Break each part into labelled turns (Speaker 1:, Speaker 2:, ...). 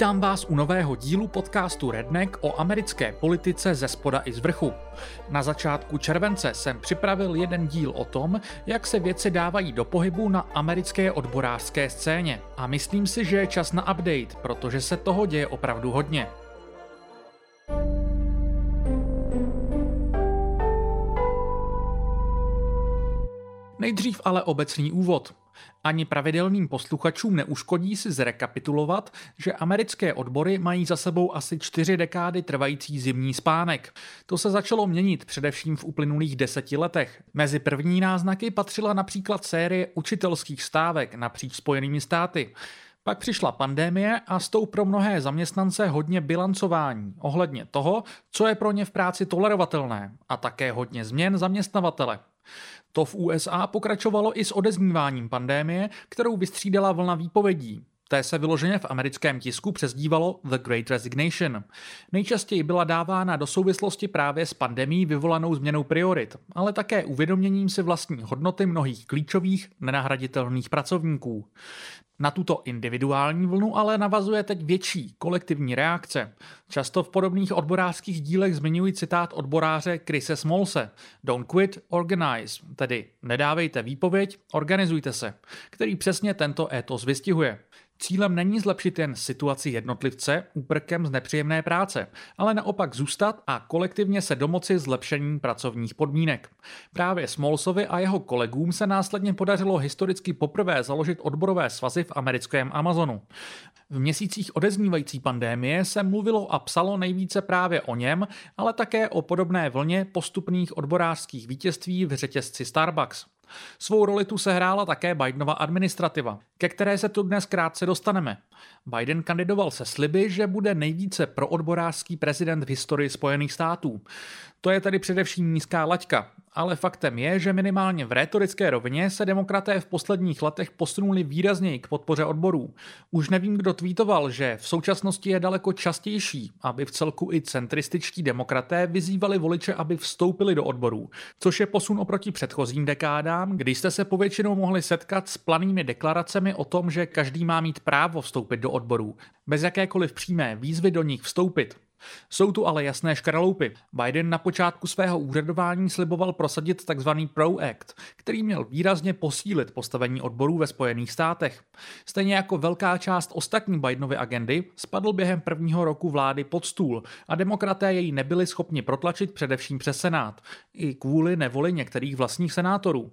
Speaker 1: Vítám vás u nového dílu podcastu Redneck o americké politice ze spoda i z vrchu. Na začátku července jsem připravil jeden díl o tom, jak se věci dávají do pohybu na americké odborářské scéně. A myslím si, že je čas na update, protože se toho děje opravdu hodně. Nejdřív ale obecný úvod. Ani pravidelným posluchačům neuškodí si zrekapitulovat, že americké odbory mají za sebou asi čtyři dekády trvající zimní spánek. To se začalo měnit především v uplynulých deseti letech. Mezi první náznaky patřila například série učitelských stávek napříč Spojenými státy. Pak přišla pandémie a s tou pro mnohé zaměstnance hodně bilancování ohledně toho, co je pro ně v práci tolerovatelné a také hodně změn zaměstnavatele. To v USA pokračovalo i s odezníváním pandémie, kterou vystřídala vlna výpovědí. Té se vyloženě v americkém tisku přezdívalo The Great Resignation. Nejčastěji byla dávána do souvislosti právě s pandemí vyvolanou změnou priorit, ale také uvědoměním si vlastní hodnoty mnohých klíčových, nenahraditelných pracovníků. Na tuto individuální vlnu ale navazuje teď větší kolektivní reakce. Často v podobných odborářských dílech zmiňuji citát odboráře Krise Smolse Don't quit, organize, tedy nedávejte výpověď, organizujte se, který přesně tento étos vystihuje. Cílem není zlepšit jen situaci jednotlivce úprkem z nepříjemné práce, ale naopak zůstat a kolektivně se domoci zlepšení pracovních podmínek. Právě Smolsovi a jeho kolegům se následně podařilo historicky poprvé založit odborové svazy v americkém Amazonu. V měsících odeznívající pandémie se mluvilo a psalo nejvíce právě o něm, ale také o podobné vlně postupných odborářských vítězství v řetězci Starbucks. Svou roli tu sehrála také Bidenova administrativa, ke které se tu dnes krátce dostaneme. Biden kandidoval se sliby, že bude nejvíce proodborářský prezident v historii Spojených států. To je tedy především nízká laťka, ale faktem je, že minimálně v rétorické rovině se demokraté v posledních letech posunuli výrazněji k podpoře odborů. Už nevím, kdo tweetoval, že v současnosti je daleko častější, aby v celku i centrističtí demokraté vyzývali voliče, aby vstoupili do odborů, což je posun oproti předchozím dekádám, kdy jste se povětšinou mohli setkat s planými deklaracemi o tom, že každý má mít právo vstoupit do odborů, bez jakékoliv přímé výzvy do nich vstoupit. Jsou tu ale jasné škraloupy. Biden na počátku svého úřadování sliboval prosadit tzv. Pro Act, který měl výrazně posílit postavení odborů ve Spojených státech. Stejně jako velká část ostatní Bidenovy agendy spadl během prvního roku vlády pod stůl a demokraté jej nebyli schopni protlačit především přes Senát, i kvůli nevoli některých vlastních senátorů.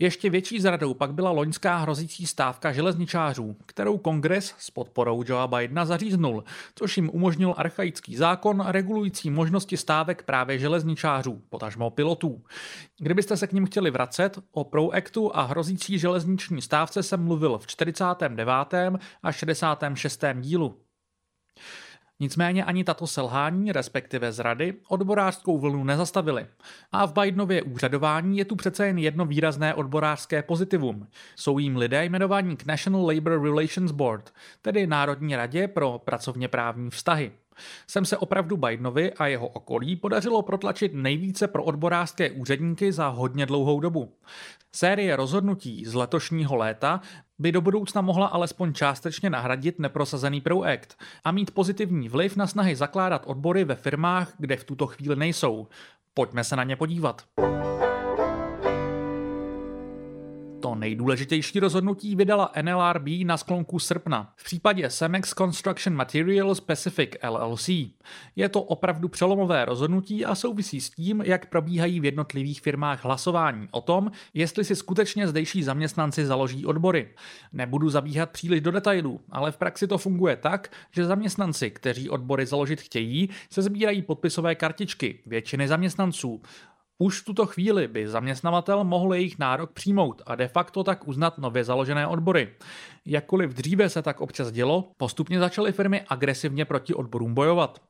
Speaker 1: Ještě větší zradou pak byla loňská hrozící stávka železničářů, kterou kongres s podporou Joea Bidena zaříznul, což jim umožnil archaický zákon regulující možnosti stávek právě železničářů, potažmo pilotů. Kdybyste se k ním chtěli vracet, o Pro Actu a hrozící železniční stávce jsem mluvil v 49. a 66. dílu. Nicméně ani tato selhání, respektive zrady, odborářskou vlnu nezastavily. A v Bidenově úřadování je tu přece jen jedno výrazné odborářské pozitivum. Jsou jím lidé jmenovaní k National Labor Relations Board, tedy Národní radě pro pracovně právní vztahy. Sem se opravdu Bidenovi a jeho okolí podařilo protlačit nejvíce pro odborářské úředníky za hodně dlouhou dobu. Série rozhodnutí z letošního léta by do budoucna mohla alespoň částečně nahradit neprosazený Pro Act a mít pozitivní vliv na snahy zakládat odbory ve firmách, kde v tuto chvíli nejsou. Pojďme se na ně podívat. Nejdůležitější rozhodnutí vydala NLRB na sklonku srpna v případě Cemex Construction Materials Pacific LLC. Je to opravdu přelomové rozhodnutí a souvisí s tím, jak probíhají v jednotlivých firmách hlasování o tom, jestli si skutečně zdejší zaměstnanci založí odbory. Nebudu zabíhat příliš do detailů, ale v praxi to funguje tak, že zaměstnanci, kteří odbory založit chtějí, se sbírají podpisové kartičky většiny zaměstnanců. Už v tuto chvíli by zaměstnavatel mohl jejich nárok přijmout a de facto tak uznat nově založené odbory. Jakkoliv dříve se tak občas dělo, postupně začaly firmy agresivně proti odborům bojovat.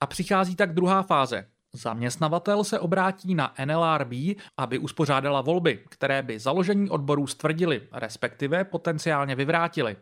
Speaker 1: A přichází tak druhá fáze. Zaměstnavatel se obrátí na NLRB, aby uspořádala volby, které by založení odborů stvrdili, respektive potenciálně vyvrátili.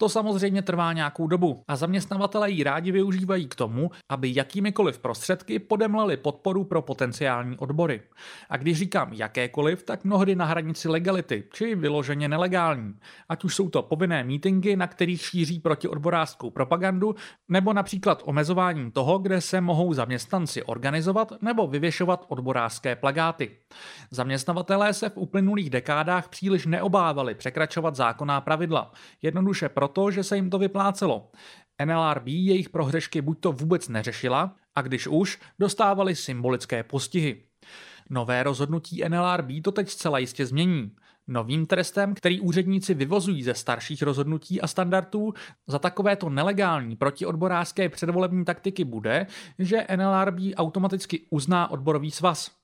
Speaker 1: To samozřejmě trvá nějakou dobu a zaměstnavatele ji rádi využívají k tomu, aby jakýmikoliv prostředky podemlali podporu pro potenciální odbory. A když říkám jakékoliv, tak mnohdy na hranici legality, či vyloženě nelegální. Ať už jsou to povinné mítingy, na kterých šíří protiodborářskou propagandu, nebo například omezováním toho, kde se mohou zaměstnanci organizovat nebo vyvěšovat odborářské plagáty. Zaměstnavatelé se v uplynulých dekádách příliš neobávali překračovat zákonná pravidla, jednoduše proto, že se jim to vyplácelo. NLRB jejich prohřešky buď to vůbec neřešila, a když už, dostávali symbolické postihy. Nové rozhodnutí NLRB to teď zcela jistě změní. Novým trestem, který úředníci vyvozují ze starších rozhodnutí a standardů za takovéto nelegální protiodborářské předvolební taktiky bude, že NLRB automaticky uzná odborový svaz.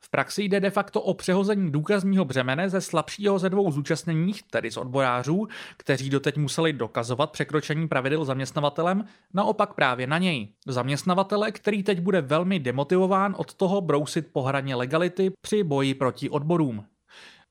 Speaker 1: V praxi jde de facto o přehození důkazního břemene ze slabšího ze dvou zúčastněných, tedy z odborářů, kteří doteď museli dokazovat překročení pravidel zaměstnavatelem, naopak právě na něj. Zaměstnavatele, který teď bude velmi demotivován od toho brousit po hraně legality při boji proti odborům.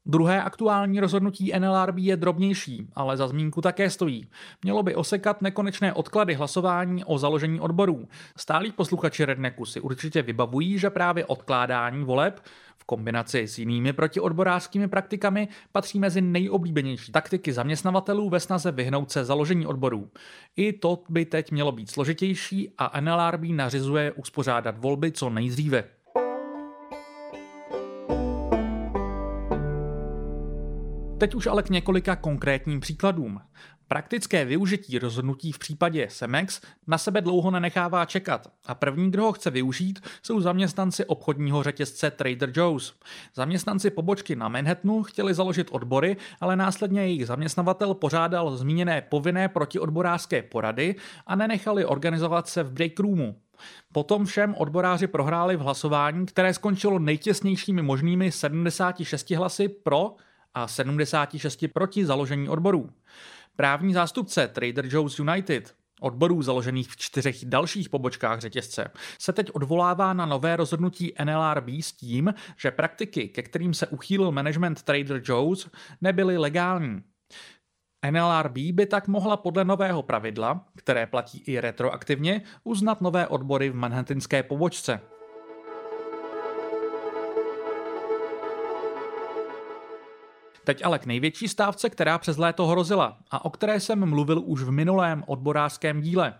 Speaker 1: Druhé aktuální rozhodnutí NLRB je drobnější, ale za zmínku také stojí. Mělo by osekat nekonečné odklady hlasování o založení odborů. Stálí posluchači Redneku si určitě vybavují, že právě odkládání voleb v kombinaci s jinými protiodborářskými praktikami patří mezi nejoblíbenější taktiky zaměstnavatelů ve snaze vyhnout se založení odborů. I to by teď mělo být složitější a NLRB nařizuje uspořádat volby co nejdříve. Teď už ale k několika konkrétním příkladům. Praktické využití rozhodnutí v případě Semex na sebe dlouho nenechává čekat a první, kdo ho chce využít, jsou zaměstnanci obchodního řetězce Trader Joe's. Zaměstnanci pobočky na Manhattanu chtěli založit odbory, ale následně jejich zaměstnavatel pořádal zmíněné povinné protiodborářské porady a nenechali organizovat se v break roomu. Potom všem odboráři prohráli v hlasování, které skončilo nejtěsnějšími možnými 76 hlasy pro a 76 proti založení odborů. Právní zástupce Trader Joe's United odborů založených v čtyřech dalších pobočkách řetězce, se teď odvolává na nové rozhodnutí NLRB s tím, že praktiky, ke kterým se uchýlil management Trader Joe's, nebyly legální. NLRB by tak mohla podle nového pravidla, které platí i retroaktivně, uznat nové odbory v manhattanské pobočce. Teď ale k největší stávce, která přes léto hrozila a o které jsem mluvil už v minulém odborářském díle.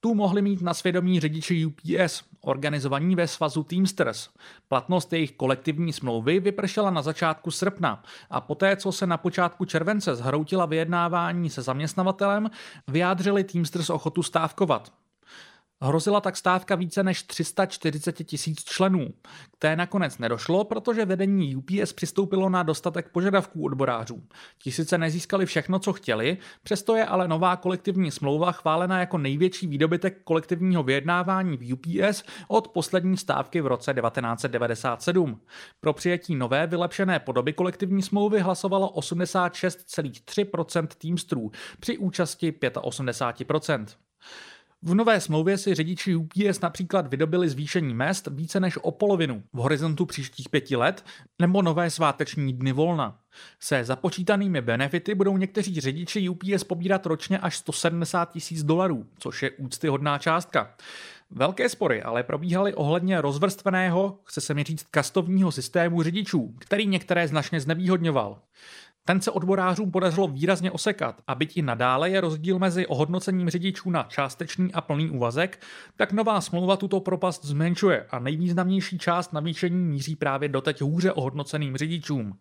Speaker 1: Tu mohli mít na svědomí řidiči UPS, organizovaní ve svazu Teamsters. Platnost jejich kolektivní smlouvy vypršela na začátku srpna a poté, co se na počátku července zhroutila vyjednávání se zaměstnavatelem, vyjádřili Teamsters ochotu stávkovat. Hrozila tak stávka více než 340 tisíc členů. K té nakonec nedošlo, protože vedení UPS přistoupilo na dostatek požadavků odborářů. Ti sice nezískali všechno, co chtěli, přesto je ale nová kolektivní smlouva chválena jako největší výdobytek kolektivního vyjednávání v UPS od poslední stávky v roce 1997. Pro přijetí nové vylepšené podoby kolektivní smlouvy hlasovalo 86,3% Teamstrů při účasti 85%. V nové smlouvě si řidiči UPS například vydobili zvýšení mest více než o polovinu v horizontu příštích pěti let nebo nové sváteční dny volna. Se započítanými benefity budou někteří řidiči UPS pobírat ročně až 170 tisíc dolarů, což je úctyhodná částka. Velké spory ale probíhaly ohledně rozvrstveného, chce se mi říct, kastovního systému řidičů, který některé značně znevýhodňoval. Ten se odborářům podařilo výrazně osekat a byť i nadále je rozdíl mezi ohodnocením řidičů na částečný a plný úvazek, tak nová smlouva tuto propast zmenšuje a nejvýznamnější část navýšení míří právě do teď hůře ohodnoceným řidičům.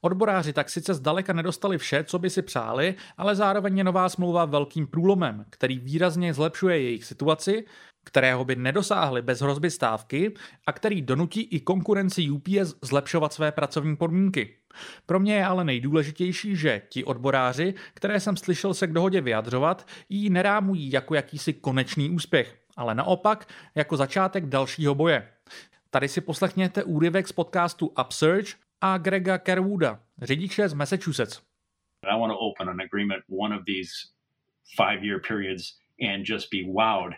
Speaker 1: Odboráři tak sice zdaleka nedostali vše, co by si přáli, ale zároveň je nová smlouva velkým průlomem, který výrazně zlepšuje jejich situaci, kterého by nedosáhli bez hrozby stávky a který donutí i konkurenci UPS zlepšovat své pracovní podmínky. Pro mě je ale nejdůležitější, že ti odboráři, které jsem slyšel se k dohodě vyjadřovat, ji nerámují jako jakýsi konečný úspěch, ale naopak jako začátek dalšího boje. Tady si poslechněte úryvek z podcastu Upsurge a Grega Kerwooda, řidiče z Massachusetts. I want to open an agreement one of these five-year periods and just be wowed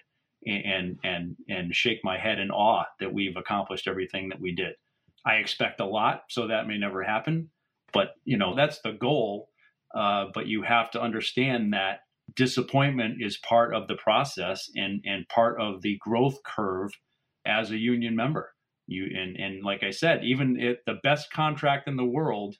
Speaker 1: and and and shake my head in awe that we've accomplished everything that we did. I expect a lot, so that may never happen, but you know that's the goal.
Speaker 2: Uh, but you have to understand that disappointment is part of the process and, and part of the growth curve as a union member. You and, and like I said, even if the best contract in the world,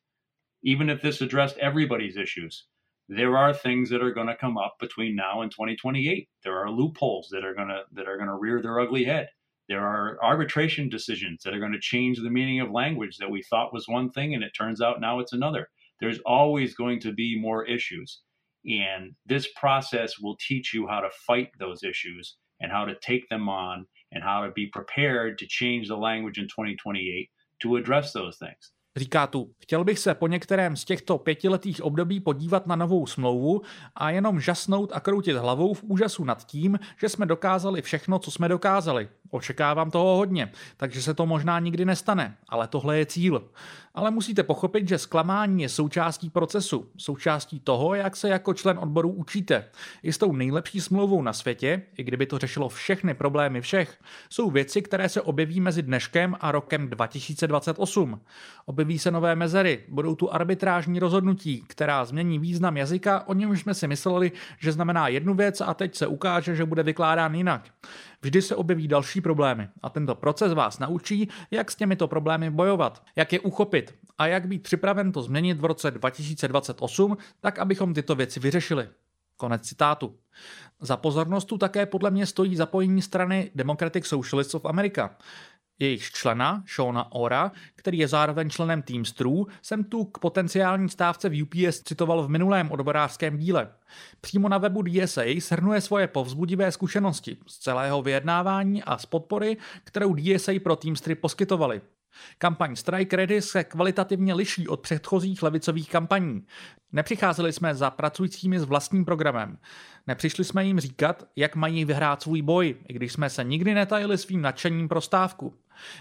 Speaker 2: even if this addressed everybody's issues, there are things that are going to come up between now and 2028. There are loopholes that are going to that are going to rear their ugly head. There are arbitration decisions that are going to change the meaning of language that we thought was one thing and it turns out now it's another. There's always going to be more issues. And this process will teach you how to fight those issues and how to take them on and how to be prepared to change the language in 2028 to address those things.
Speaker 1: Říká tu, chtěl bych se po některém z těchto pětiletých období podívat na novou smlouvu a jenom žasnout a kroutit hlavou v úžasu nad tím, že jsme dokázali všechno, co jsme dokázali. Očekávám toho hodně, takže se to možná nikdy nestane, ale tohle je cíl. Ale musíte pochopit, že zklamání je součástí procesu, součástí toho, jak se jako člen odboru učíte. I s tou nejlepší smlouvou na světě, i kdyby to řešilo všechny problémy všech, jsou věci, které se objeví mezi dneškem a rokem 2028. Objeví se nové mezery, budou tu arbitrážní rozhodnutí, která změní význam jazyka, o němž jsme si mysleli, že znamená jednu věc a teď se ukáže, že bude vykládán jinak. Vždy se objeví další problémy a tento proces vás naučí, jak s těmito problémy bojovat, jak je uchopit a jak být připraven to změnit v roce 2028, tak abychom tyto věci vyřešili. Konec citátu. Za pozornost tu také podle mě stojí zapojení strany Democratic Socialists of America. Jejich člena, Shona Ora, který je zároveň členem Teamsterů, jsem tu k potenciální stávce v UPS citoval v minulém odborářském díle. Přímo na webu DSA shrnuje svoje povzbudivé zkušenosti z celého vyjednávání a z podpory, kterou DSA pro Teamstry poskytovali. Kampaň Strike Ready se kvalitativně liší od předchozích levicových kampaní. Nepřicházeli jsme za pracujícími s vlastním programem. Nepřišli jsme jim říkat, jak mají vyhrát svůj boj, i když jsme se nikdy netajili svým nadšením pro stávku.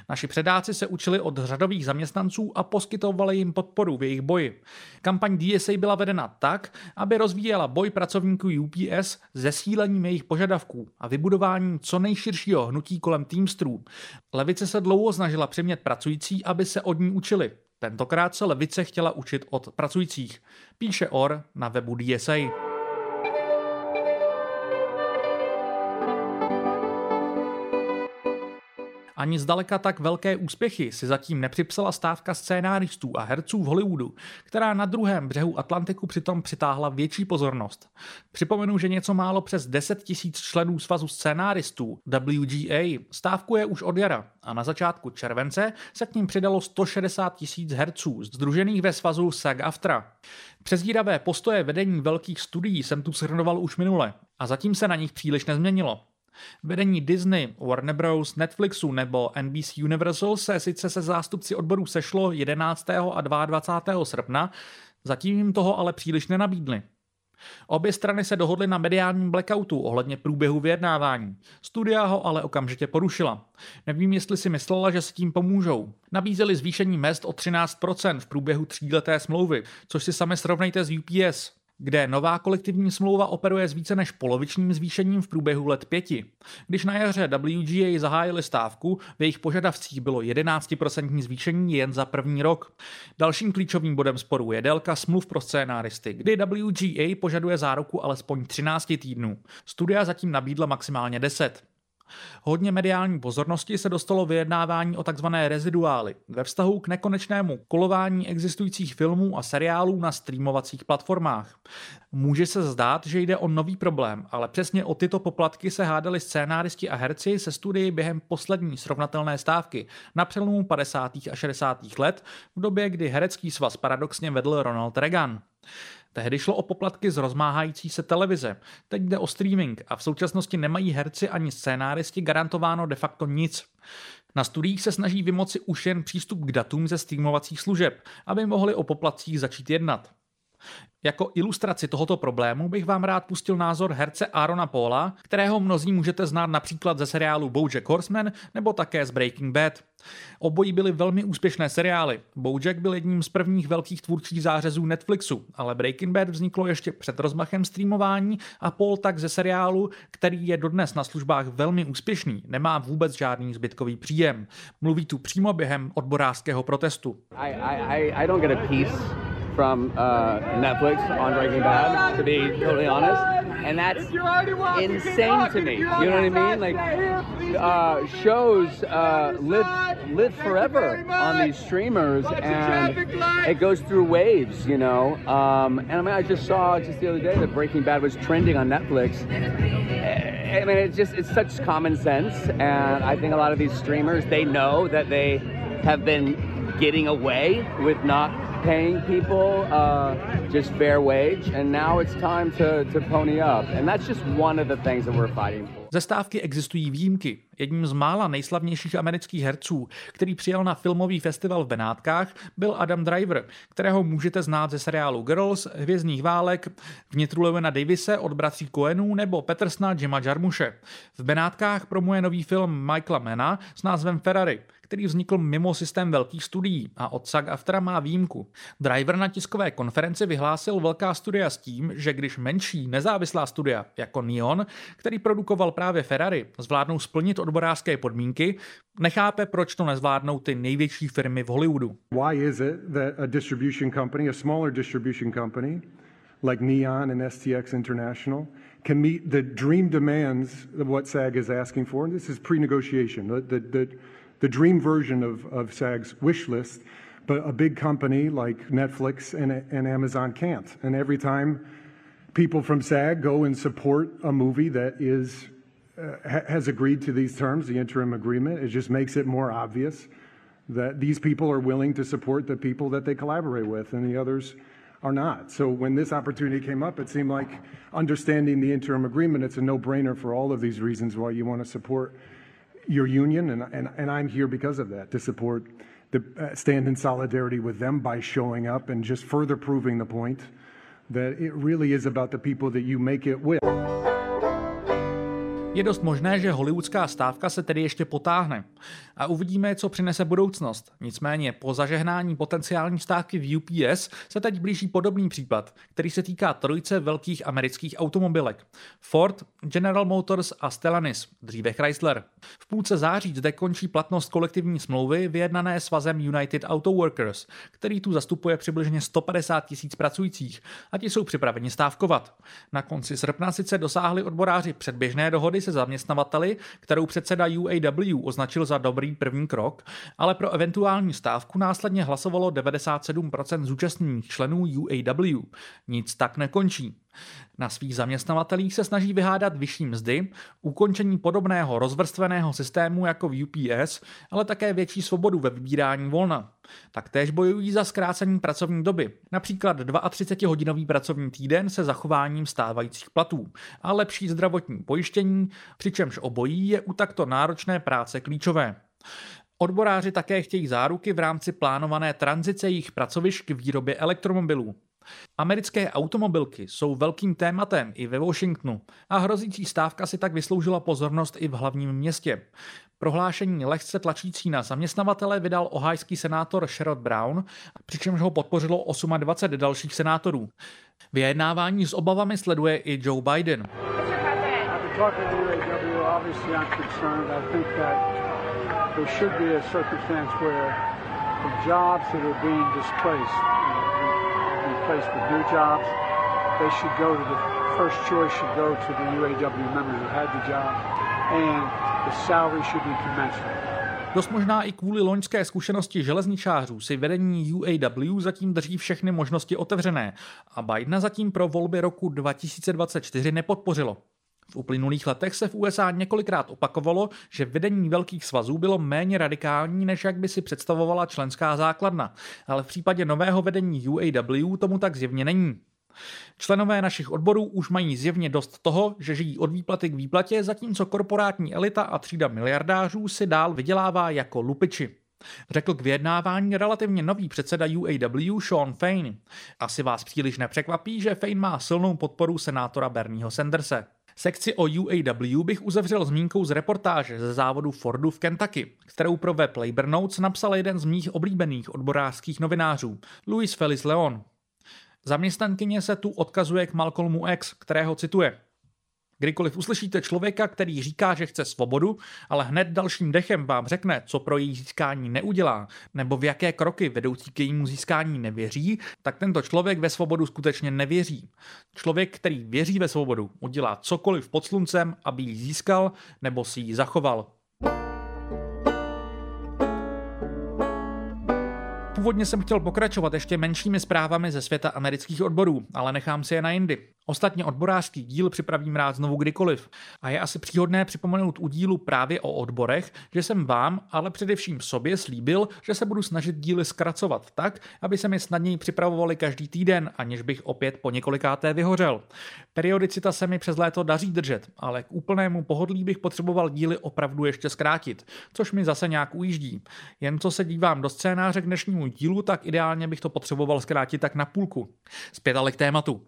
Speaker 1: Naši předáci se učili od řadových zaměstnanců a poskytovali jim podporu v jejich boji. Kampaň DSA byla vedena tak, aby rozvíjela boj pracovníků UPS zesílením jejich požadavků a vybudováním co nejširšího hnutí kolem Teamsterů. Levice se dlouho snažila přimět pracující, aby se od ní učili. Tentokrát se levice chtěla učit od pracujících, píše Or na webu DSA. Ani zdaleka tak velké úspěchy si zatím nepřipsala stávka scénáristů a herců v Hollywoodu, která na druhém břehu Atlantiku přitom přitáhla větší pozornost. Připomenu, že něco málo přes 10 tisíc členů svazu scénáristů WGA stávkuje už od jara a na začátku července se k ním přidalo 160 tisíc herců, združených ve svazu SAG-AFTRA. Přezdíravé postoje vedení velkých studií jsem tu shrnoval už minule a zatím se na nich příliš nezměnilo. Vedení Disney, Warner Bros., Netflixu nebo NBC Universal se sice se zástupci odborů sešlo 11. a 22. srpna, zatím jim toho ale příliš nenabídli. Obě strany se dohodly na mediálním blackoutu ohledně průběhu vyjednávání. Studia ho ale okamžitě porušila. Nevím, jestli si myslela, že se tím pomůžou. Nabízeli zvýšení mest o 13% v průběhu tříleté smlouvy, což si sami srovnejte s UPS kde nová kolektivní smlouva operuje s více než polovičním zvýšením v průběhu let pěti. Když na jaře WGA zahájili stávku, v jejich požadavcích bylo 11% zvýšení jen za první rok. Dalším klíčovým bodem sporu je délka smluv pro scénáristy, kdy WGA požaduje záruku alespoň 13 týdnů. Studia zatím nabídla maximálně 10. Hodně mediální pozornosti se dostalo vyjednávání o tzv. reziduály ve vztahu k nekonečnému kolování existujících filmů a seriálů na streamovacích platformách. Může se zdát, že jde o nový problém, ale přesně o tyto poplatky se hádali scénáristi a herci se studii během poslední srovnatelné stávky na přelomu 50. a 60. let v době, kdy herecký svaz paradoxně vedl Ronald Reagan. Tehdy šlo o poplatky z rozmáhající se televize. Teď jde o streaming a v současnosti nemají herci ani scénáristi garantováno de facto nic. Na studiích se snaží vymoci už jen přístup k datům ze streamovacích služeb, aby mohli o poplatcích začít jednat. Jako ilustraci tohoto problému bych vám rád pustil názor herce Arona Paula, kterého mnozí můžete znát například ze seriálu Bojack Horseman nebo také z Breaking Bad. Obojí byly velmi úspěšné seriály. Bojack byl jedním z prvních velkých tvůrčích zářezů Netflixu, ale Breaking Bad vzniklo ještě před rozmachem streamování a Paul tak ze seriálu, který je dodnes na službách velmi úspěšný, nemá vůbec žádný zbytkový příjem. Mluví tu přímo během odborářského protestu. I, I, I don't get a piece
Speaker 3: from uh, Netflix on Breaking Bad, to be totally honest. And that's insane to me. You know what I mean? Like, uh, shows uh, live live forever on these streamers, and it goes through waves. You know. Um, and I mean, I just saw just the other day that Breaking Bad was trending on Netflix. I mean, it's just it's such common sense, and I think a lot of these streamers they know that they have been getting away with not paying people uh, just fair wage, and now it's time to, to pony up. And that's just one of the things that we're fighting for.
Speaker 1: Ze stávky existují výjimky. Jedním z mála nejslavnějších amerických herců, který přijel na filmový festival v Benátkách, byl Adam Driver, kterého můžete znát ze seriálu Girls, Hvězdných válek, vnitru Levena Davise od bratří Coenů nebo Petersna Jima Jarmuše. V Benátkách promuje nový film Michaela Mana s názvem Ferrari, který vznikl mimo systém velkých studií a od SAG Aftera má výjimku. Driver na tiskové konferenci vyhlásil velká studia s tím, že když menší nezávislá studia jako Neon, který produkoval právě Ferrari, zvládnou splnit odborářské podmínky, nechápe, proč to nezvládnou ty největší firmy v Hollywoodu.
Speaker 4: Why is it that a distribution company, a smaller distribution company, like Neon and STX International, can meet the dream demands of what SAG is asking for? And this is pre-negotiation. The, the, the, the dream version of, of SAG's wish list, but a big company like Netflix and, and Amazon can't. And every time people from SAG go and support a movie that is has agreed to these terms, the interim agreement, it just makes it more obvious that these people are willing to support the people that they collaborate with, and the others are not. So when this opportunity came up, it seemed like understanding the interim agreement, it's a no-brainer for all of these reasons why you want to support your union, and, and, and I'm here because of that, to support the uh, stand in solidarity with them by showing up and just further proving the point that it really is about the people that you make it with.
Speaker 1: Je dost možné, že hollywoodská stávka se tedy ještě potáhne. A uvidíme, co přinese budoucnost. Nicméně po zažehnání potenciální stávky v UPS se teď blíží podobný případ, který se týká trojice velkých amerických automobilek. Ford, General Motors a Stellantis, dříve Chrysler. V půlce září zde končí platnost kolektivní smlouvy vyjednané svazem United Auto Workers, který tu zastupuje přibližně 150 tisíc pracujících a ti jsou připraveni stávkovat. Na konci srpna sice dosáhli odboráři předběžné dohody se zaměstnavateli, kterou předseda UAW označil za dobrý první krok, ale pro eventuální stávku následně hlasovalo 97% zúčastněných členů UAW. Nic tak nekončí. Na svých zaměstnavatelích se snaží vyhádat vyšší mzdy, ukončení podobného rozvrstveného systému jako v UPS, ale také větší svobodu ve vybírání volna. Taktéž bojují za zkrácení pracovní doby, například 32-hodinový pracovní týden se zachováním stávajících platů a lepší zdravotní pojištění, přičemž obojí je u takto náročné práce klíčové. Odboráři také chtějí záruky v rámci plánované tranzice jejich pracovišť k výrobě elektromobilů. Americké automobilky jsou velkým tématem i ve Washingtonu a hrozící stávka si tak vysloužila pozornost i v hlavním městě. Prohlášení lehce tlačící na zaměstnavatele vydal ohajský senátor Sherrod Brown, přičemž ho podpořilo 28 dalších senátorů. Vyjednávání s obavami sleduje i Joe Biden. There should be a circumstance where the jobs that are being displaced place with new jobs, they should go to the first choice should go to the UAW members who had the job, and the salary should be commensurate. Dost možná i kvůli loňské zkušenosti železničářů si vedení UAW zatím drží všechny možnosti otevřené a Bidena zatím pro volby roku 2024 nepodpořilo. V uplynulých letech se v USA několikrát opakovalo, že vedení velkých svazů bylo méně radikální, než jak by si představovala členská základna, ale v případě nového vedení UAW tomu tak zjevně není. Členové našich odborů už mají zjevně dost toho, že žijí od výplaty k výplatě, zatímco korporátní elita a třída miliardářů si dál vydělává jako lupiči. Řekl k vyjednávání relativně nový předseda UAW Sean Fain. Asi vás příliš nepřekvapí, že Fain má silnou podporu senátora Bernieho Sanderse. Sekci o UAW bych uzavřel zmínkou z reportáže ze závodu Fordu v Kentucky, kterou pro web Labor Notes napsal jeden z mých oblíbených odborářských novinářů, Luis Feliz Leon. Zaměstnankyně se tu odkazuje k Malcolmu X, kterého cituje. Kdykoliv uslyšíte člověka, který říká, že chce svobodu, ale hned dalším dechem vám řekne, co pro její získání neudělá, nebo v jaké kroky vedoucí k jejímu získání nevěří, tak tento člověk ve svobodu skutečně nevěří. Člověk, který věří ve svobodu, udělá cokoliv pod sluncem, aby ji získal nebo si ji zachoval. Původně jsem chtěl pokračovat ještě menšími zprávami ze světa amerických odborů, ale nechám si je na jindy. Ostatně odborářský díl připravím rád znovu kdykoliv. A je asi příhodné připomenout u dílu právě o odborech, že jsem vám, ale především sobě slíbil, že se budu snažit díly zkracovat tak, aby se mi snadněji připravovali každý týden, aniž bych opět po několikáté vyhořel. Periodicita se mi přes léto daří držet, ale k úplnému pohodlí bych potřeboval díly opravdu ještě zkrátit, což mi zase nějak ujíždí. Jen co se dívám do scénáře k dnešnímu dílu, tak ideálně bych to potřeboval zkrátit tak na půlku. Zpět ale k tématu.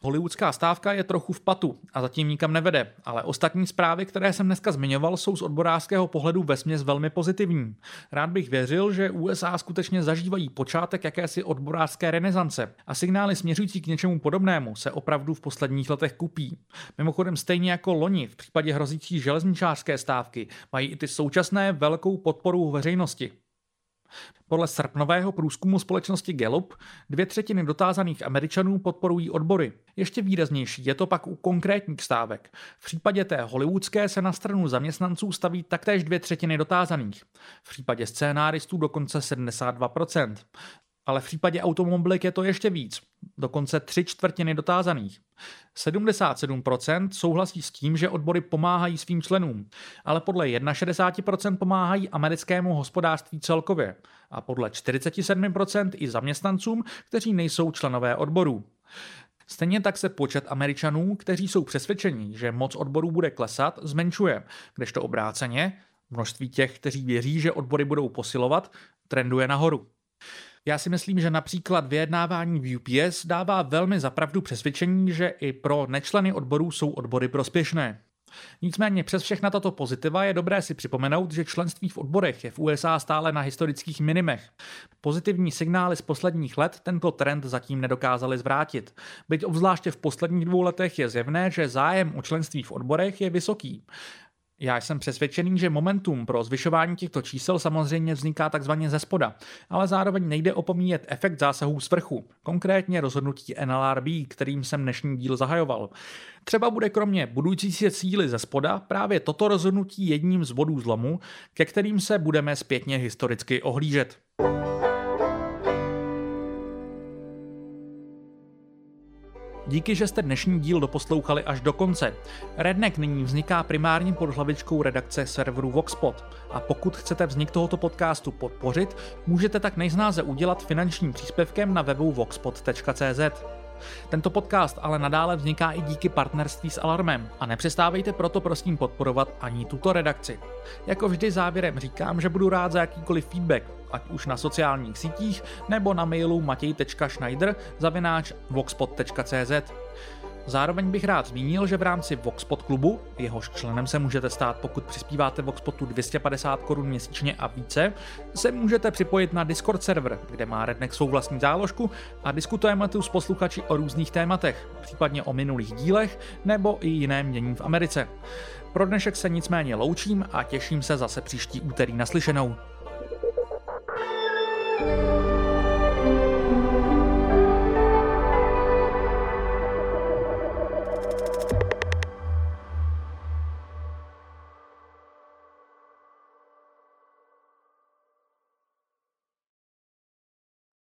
Speaker 1: Hollywoodská stávka je trochu v patu a zatím nikam nevede, ale ostatní zprávy, které jsem dneska zmiňoval, jsou z odborářského pohledu vesměs velmi pozitivní. Rád bych věřil, že USA skutečně zažívají počátek jakési odborářské renesance a signály směřující k něčemu podobnému se opravdu v posledních letech kupí. Mimochodem stejně jako loni v případě hrozící železničářské stávky mají i ty současné velkou podporu veřejnosti. Podle srpnového průzkumu společnosti Gallup dvě třetiny dotázaných Američanů podporují odbory. Ještě výraznější je to pak u konkrétních stávek. V případě té hollywoodské se na stranu zaměstnanců staví taktéž dvě třetiny dotázaných. V případě scénáristů dokonce 72% ale v případě automobilek je to ještě víc, dokonce tři čtvrtiny dotázaných. 77% souhlasí s tím, že odbory pomáhají svým členům, ale podle 61% pomáhají americkému hospodářství celkově a podle 47% i zaměstnancům, kteří nejsou členové odborů. Stejně tak se počet Američanů, kteří jsou přesvědčeni, že moc odborů bude klesat, zmenšuje, kdežto obráceně množství těch, kteří věří, že odbory budou posilovat, trenduje nahoru. Já si myslím, že například vyjednávání v UPS dává velmi zapravdu přesvědčení, že i pro nečleny odborů jsou odbory prospěšné. Nicméně přes všechna tato pozitiva je dobré si připomenout, že členství v odborech je v USA stále na historických minimech. Pozitivní signály z posledních let tento trend zatím nedokázali zvrátit. Byť obzvláště v posledních dvou letech je zjevné, že zájem o členství v odborech je vysoký. Já jsem přesvědčený, že momentum pro zvyšování těchto čísel samozřejmě vzniká takzvaně ze spoda, ale zároveň nejde opomíjet efekt zásahů z vrchu, konkrétně rozhodnutí NLRB, kterým jsem dnešní díl zahajoval. Třeba bude kromě budující se síly ze spoda právě toto rozhodnutí jedním z bodů zlomu, ke kterým se budeme zpětně historicky ohlížet. Díky, že jste dnešní díl doposlouchali až do konce. Redneck nyní vzniká primárně pod hlavičkou redakce serveru Voxpot a pokud chcete vznik tohoto podcastu podpořit, můžete tak nejznáze udělat finančním příspěvkem na webu voxpot.cz. Tento podcast ale nadále vzniká i díky partnerství s Alarmem a nepřestávejte proto prosím podporovat ani tuto redakci. Jako vždy závěrem říkám, že budu rád za jakýkoliv feedback, ať už na sociálních sítích nebo na mailu matěj.schneider zavináč. Zároveň bych rád zmínil, že v rámci Voxpot klubu, jehož členem se můžete stát, pokud přispíváte Voxpotu 250 korun měsíčně a více, se můžete připojit na Discord server, kde má Redneck svou vlastní záložku a diskutujeme tu s posluchači o různých tématech, případně o minulých dílech nebo i jiném dění v Americe. Pro dnešek se nicméně loučím a těším se zase příští úterý naslyšenou. thank you